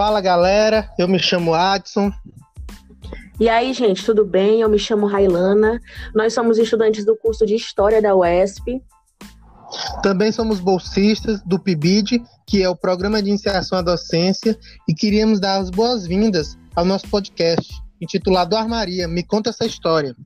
Fala galera, eu me chamo Adson. E aí, gente, tudo bem? Eu me chamo Railana. Nós somos estudantes do curso de História da UESP. Também somos bolsistas do PIBID, que é o Programa de Iniciação à Docência, e queríamos dar as boas-vindas ao nosso podcast, intitulado Armaria. Me conta essa história.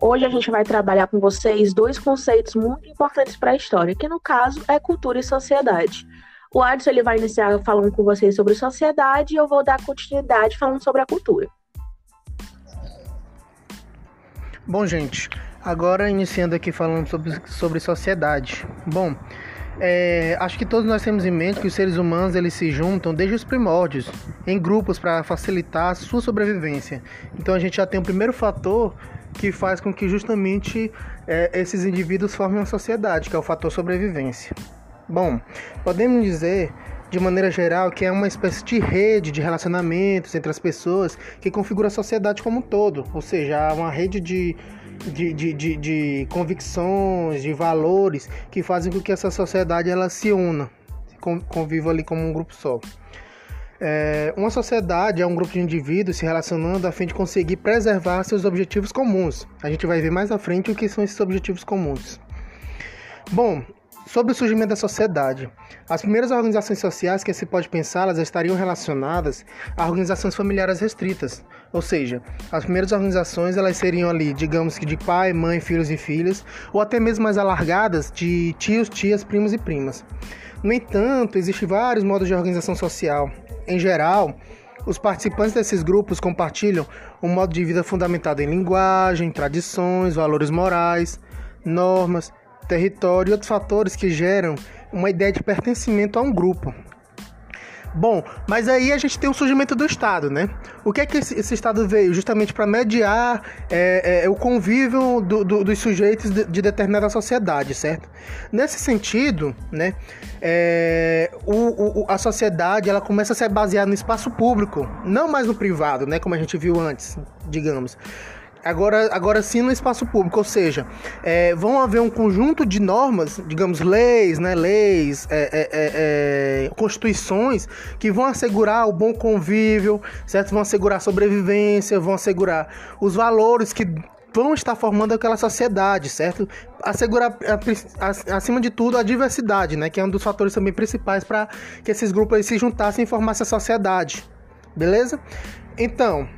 Hoje a gente vai trabalhar com vocês dois conceitos muito importantes para a história, que no caso é cultura e sociedade. O Adson ele vai iniciar falando com vocês sobre sociedade e eu vou dar continuidade falando sobre a cultura. Bom, gente, agora iniciando aqui falando sobre, sobre sociedade. Bom, é, acho que todos nós temos em mente que os seres humanos eles se juntam desde os primórdios em grupos para facilitar a sua sobrevivência. Então a gente já tem o primeiro fator que faz com que justamente é, esses indivíduos formem uma sociedade, que é o fator sobrevivência. Bom, podemos dizer de maneira geral que é uma espécie de rede de relacionamentos entre as pessoas que configura a sociedade como um todo, ou seja, uma rede de, de, de, de, de convicções, de valores que fazem com que essa sociedade ela se una, conviva ali como um grupo só. É, uma sociedade é um grupo de indivíduos se relacionando a fim de conseguir preservar seus objetivos comuns. A gente vai ver mais à frente o que são esses objetivos comuns. Bom, sobre o surgimento da sociedade. As primeiras organizações sociais que se pode pensar, elas estariam relacionadas a organizações familiares restritas, ou seja, as primeiras organizações elas seriam ali, digamos que de pai, mãe, filhos e filhas, ou até mesmo mais alargadas de tios, tias, primos e primas. No entanto, existem vários modos de organização social. Em geral, os participantes desses grupos compartilham um modo de vida fundamentado em linguagem, tradições, valores morais, normas, território e outros fatores que geram uma ideia de pertencimento a um grupo. Bom, mas aí a gente tem o surgimento do Estado, né? O que é que esse, esse Estado veio? Justamente para mediar é, é, o convívio do, do, dos sujeitos de, de, determinada sociedade, certo? Nesse sentido, né, é, o, o, a sociedade ela começa a ser baseada no espaço público, não mais no privado, né, como a gente viu antes, digamos. Agora, agora sim no espaço público, ou seja, é, vão haver um conjunto de normas, digamos, leis, né, leis, é, é, é, é constituições que vão assegurar o bom convívio, certo? Vão assegurar a sobrevivência, vão assegurar os valores que vão estar formando aquela sociedade, certo? Assegurar, acima de tudo, a diversidade, né? Que é um dos fatores também principais para que esses grupos se juntassem e formassem a sociedade, beleza? Então,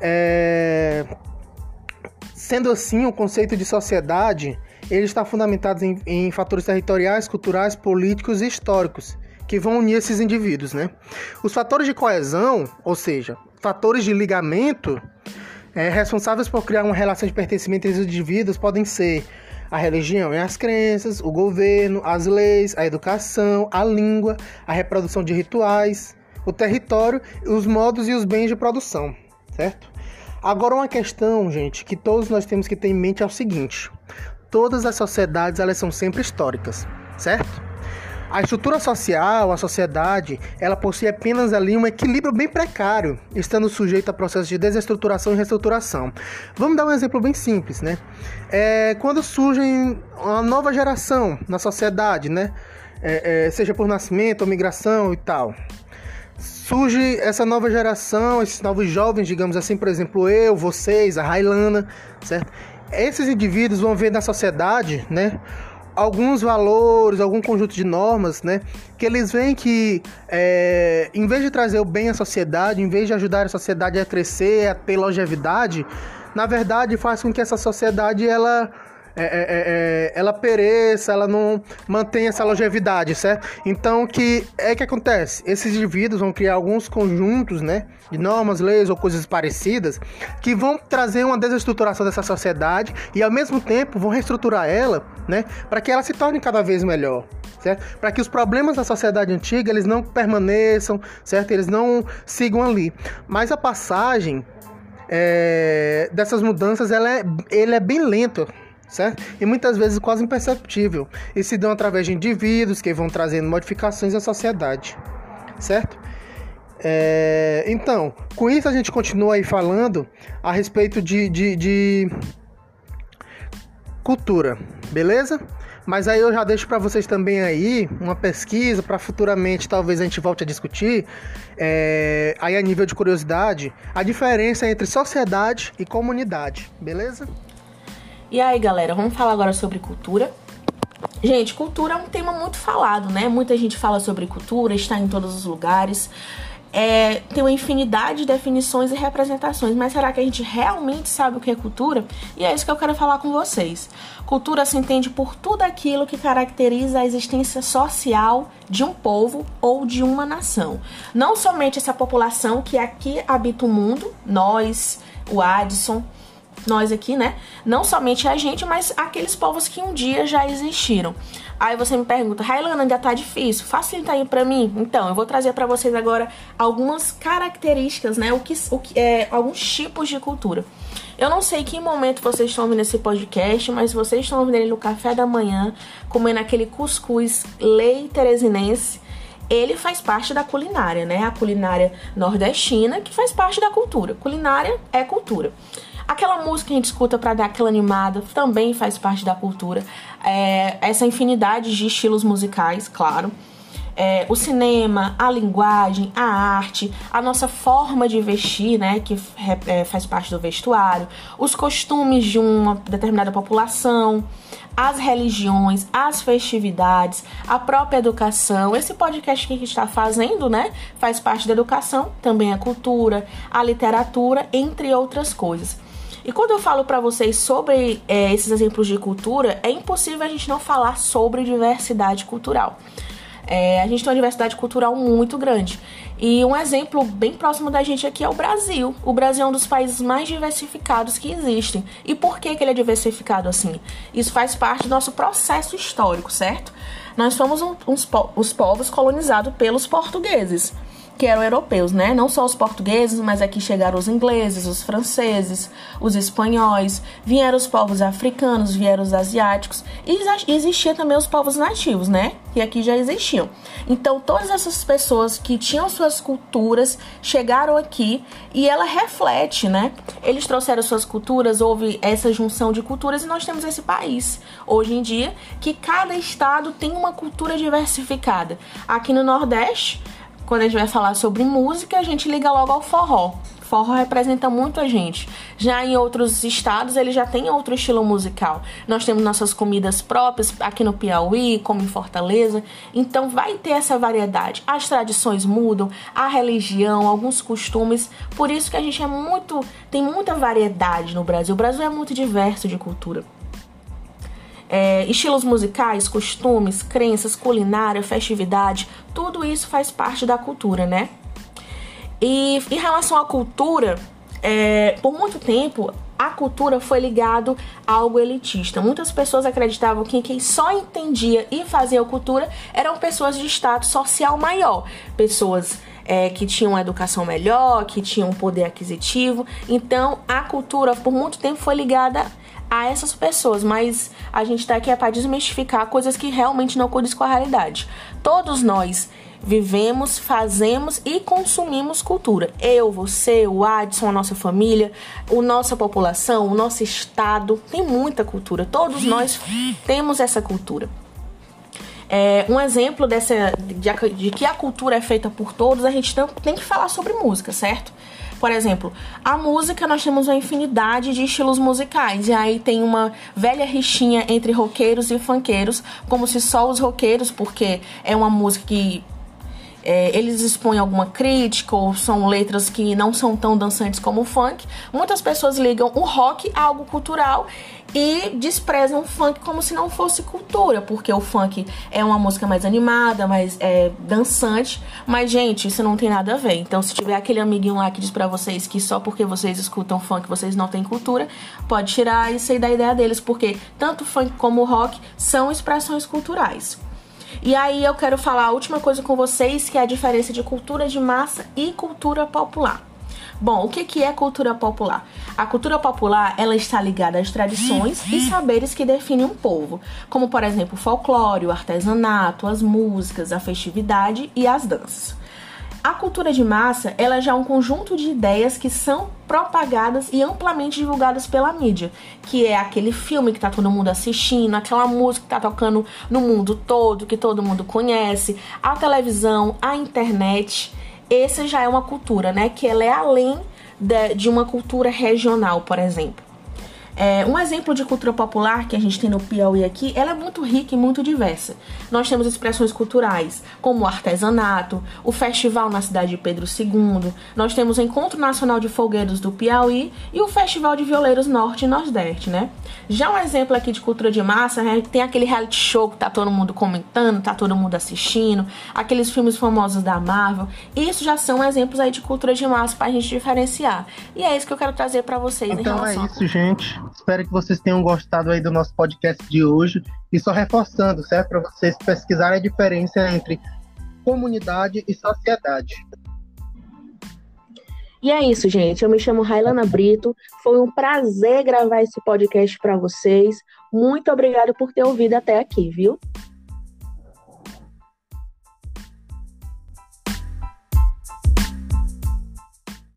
é, Sendo assim, o conceito de sociedade ele está fundamentado em, em fatores territoriais, culturais, políticos e históricos que vão unir esses indivíduos, né? Os fatores de coesão, ou seja, fatores de ligamento, é, responsáveis por criar uma relação de pertencimento entre os indivíduos podem ser a religião e as crenças, o governo, as leis, a educação, a língua, a reprodução de rituais, o território, os modos e os bens de produção, certo? Agora uma questão, gente, que todos nós temos que ter em mente é o seguinte: todas as sociedades elas são sempre históricas, certo? A estrutura social, a sociedade, ela possui apenas ali um equilíbrio bem precário, estando sujeito a processos de desestruturação e reestruturação. Vamos dar um exemplo bem simples, né? É, quando surge uma nova geração na sociedade, né? É, é, seja por nascimento ou migração e tal surge essa nova geração, esses novos jovens, digamos assim, por exemplo, eu, vocês, a Railana, certo? Esses indivíduos vão ver na sociedade, né? alguns valores, algum conjunto de normas, né? Que eles veem que, é, em vez de trazer o bem à sociedade, em vez de ajudar a sociedade a crescer, a ter longevidade, na verdade faz com que essa sociedade ela é, é, é, é, ela pereça, ela não mantém essa longevidade, certo? Então, o que é que acontece? Esses indivíduos vão criar alguns conjuntos, né, de normas, leis ou coisas parecidas, que vão trazer uma desestruturação dessa sociedade e, ao mesmo tempo, vão reestruturar ela, né, para que ela se torne cada vez melhor. Certo? Para que os problemas da sociedade antiga eles não permaneçam, certo? Eles não sigam ali. Mas a passagem é, dessas mudanças ela é, ele é bem lento, certo? E muitas vezes quase imperceptível, e se dão através de indivíduos que vão trazendo modificações à sociedade, certo? É, então, com isso a gente continua aí falando a respeito de, de, de cultura, beleza? Mas aí eu já deixo para vocês também aí uma pesquisa para futuramente talvez a gente volte a discutir, é, aí a nível de curiosidade, a diferença entre sociedade e comunidade, beleza? E aí, galera, vamos falar agora sobre cultura. Gente, cultura é um tema muito falado, né? Muita gente fala sobre cultura, está em todos os lugares é, tem uma infinidade de definições e representações, mas será que a gente realmente sabe o que é cultura? E é isso que eu quero falar com vocês. Cultura se entende por tudo aquilo que caracteriza a existência social de um povo ou de uma nação. Não somente essa população que aqui habita o mundo, nós, o Addison, nós aqui, né? Não somente a gente, mas aqueles povos que um dia já existiram. Aí você me pergunta, Railana, ainda tá difícil, facilita aí pra mim. Então, eu vou trazer para vocês agora algumas características, né? O que, o que é, alguns tipos de cultura. Eu não sei que momento vocês estão ouvindo esse podcast, mas vocês estão ouvindo ele no café da manhã, comendo aquele cuscuz lei teresinense, ele faz parte da culinária, né? A culinária nordestina, que faz parte da cultura. Culinária é cultura. Aquela música que a gente escuta para dar aquela animada também faz parte da cultura. É, essa infinidade de estilos musicais, claro. É, o cinema, a linguagem, a arte, a nossa forma de vestir, né, que é, faz parte do vestuário, os costumes de uma determinada população, as religiões, as festividades, a própria educação. Esse podcast que a gente está fazendo, né, faz parte da educação, também a cultura, a literatura, entre outras coisas. E quando eu falo para vocês sobre é, esses exemplos de cultura, é impossível a gente não falar sobre diversidade cultural. É, a gente tem uma diversidade cultural muito grande. E um exemplo bem próximo da gente aqui é o Brasil. O Brasil é um dos países mais diversificados que existem. E por que, que ele é diversificado assim? Isso faz parte do nosso processo histórico, certo? Nós somos um, uns, os povos colonizados pelos portugueses que eram europeus, né? Não só os portugueses, mas aqui chegaram os ingleses, os franceses, os espanhóis, vieram os povos africanos, vieram os asiáticos e existia também os povos nativos, né? Que aqui já existiam. Então, todas essas pessoas que tinham suas culturas chegaram aqui e ela reflete, né? Eles trouxeram suas culturas, houve essa junção de culturas e nós temos esse país hoje em dia que cada estado tem uma cultura diversificada. Aqui no Nordeste, quando a gente vai falar sobre música, a gente liga logo ao forró. Forró representa muito a gente. Já em outros estados, ele já tem outro estilo musical. Nós temos nossas comidas próprias aqui no Piauí, como em Fortaleza. Então vai ter essa variedade. As tradições mudam, a religião, alguns costumes. Por isso que a gente é muito, tem muita variedade no Brasil. O Brasil é muito diverso de cultura. É, estilos musicais, costumes, crenças, culinária, festividade, tudo isso faz parte da cultura, né? E em relação à cultura, é, por muito tempo a cultura foi ligado a algo elitista. Muitas pessoas acreditavam que quem só entendia e fazia cultura eram pessoas de status social maior, pessoas é, que tinham uma educação melhor, que tinham um poder aquisitivo. Então a cultura por muito tempo foi ligada a essas pessoas, mas a gente está aqui é para desmistificar coisas que realmente não condiz com a realidade. Todos nós vivemos, fazemos e consumimos cultura. Eu, você, o Adson, a nossa família, a nossa população, o nosso estado, tem muita cultura. Todos nós temos essa cultura. É, um exemplo dessa de, de que a cultura é feita por todos, a gente tem que falar sobre música, certo? Por exemplo, a música nós temos uma infinidade de estilos musicais. E aí tem uma velha rixinha entre roqueiros e funkeiros, como se só os roqueiros, porque é uma música que é, eles expõem alguma crítica ou são letras que não são tão dançantes como o funk. Muitas pessoas ligam o rock a algo cultural e desprezam o funk como se não fosse cultura, porque o funk é uma música mais animada, mais é, dançante. Mas, gente, isso não tem nada a ver. Então, se tiver aquele amiguinho lá que diz pra vocês que só porque vocês escutam funk vocês não têm cultura, pode tirar isso aí da ideia deles, porque tanto funk como rock são expressões culturais. E aí eu quero falar a última coisa com vocês, que é a diferença de cultura de massa e cultura popular. Bom, o que, é cultura popular? A cultura popular ela está ligada às tradições e saberes que definem um povo, como por exemplo o folclore, o artesanato, as músicas, a festividade e as danças. A cultura de massa, ela já é um conjunto de ideias que são propagadas e amplamente divulgadas pela mídia, que é aquele filme que tá todo mundo assistindo, aquela música que tá tocando no mundo todo, que todo mundo conhece, a televisão, a internet. Essa já é uma cultura, né, que ela é além de, de uma cultura regional, por exemplo. É, um exemplo de cultura popular que a gente tem no Piauí aqui, ela é muito rica e muito diversa. Nós temos expressões culturais, como o artesanato, o festival na cidade de Pedro II, nós temos o Encontro Nacional de Folgueiros do Piauí e o Festival de Violeiros Norte e Nordeste, né? Já um exemplo aqui de cultura de massa, né, tem aquele reality show que tá todo mundo comentando, tá todo mundo assistindo, aqueles filmes famosos da Marvel. Isso já são exemplos aí de cultura de massa pra gente diferenciar. E é isso que eu quero trazer para vocês então é isso, gente. Espero que vocês tenham gostado aí do nosso podcast de hoje. E só reforçando, certo? Para vocês pesquisarem a diferença entre comunidade e sociedade. E é isso, gente. Eu me chamo Railana Brito. Foi um prazer gravar esse podcast para vocês. Muito obrigado por ter ouvido até aqui, viu?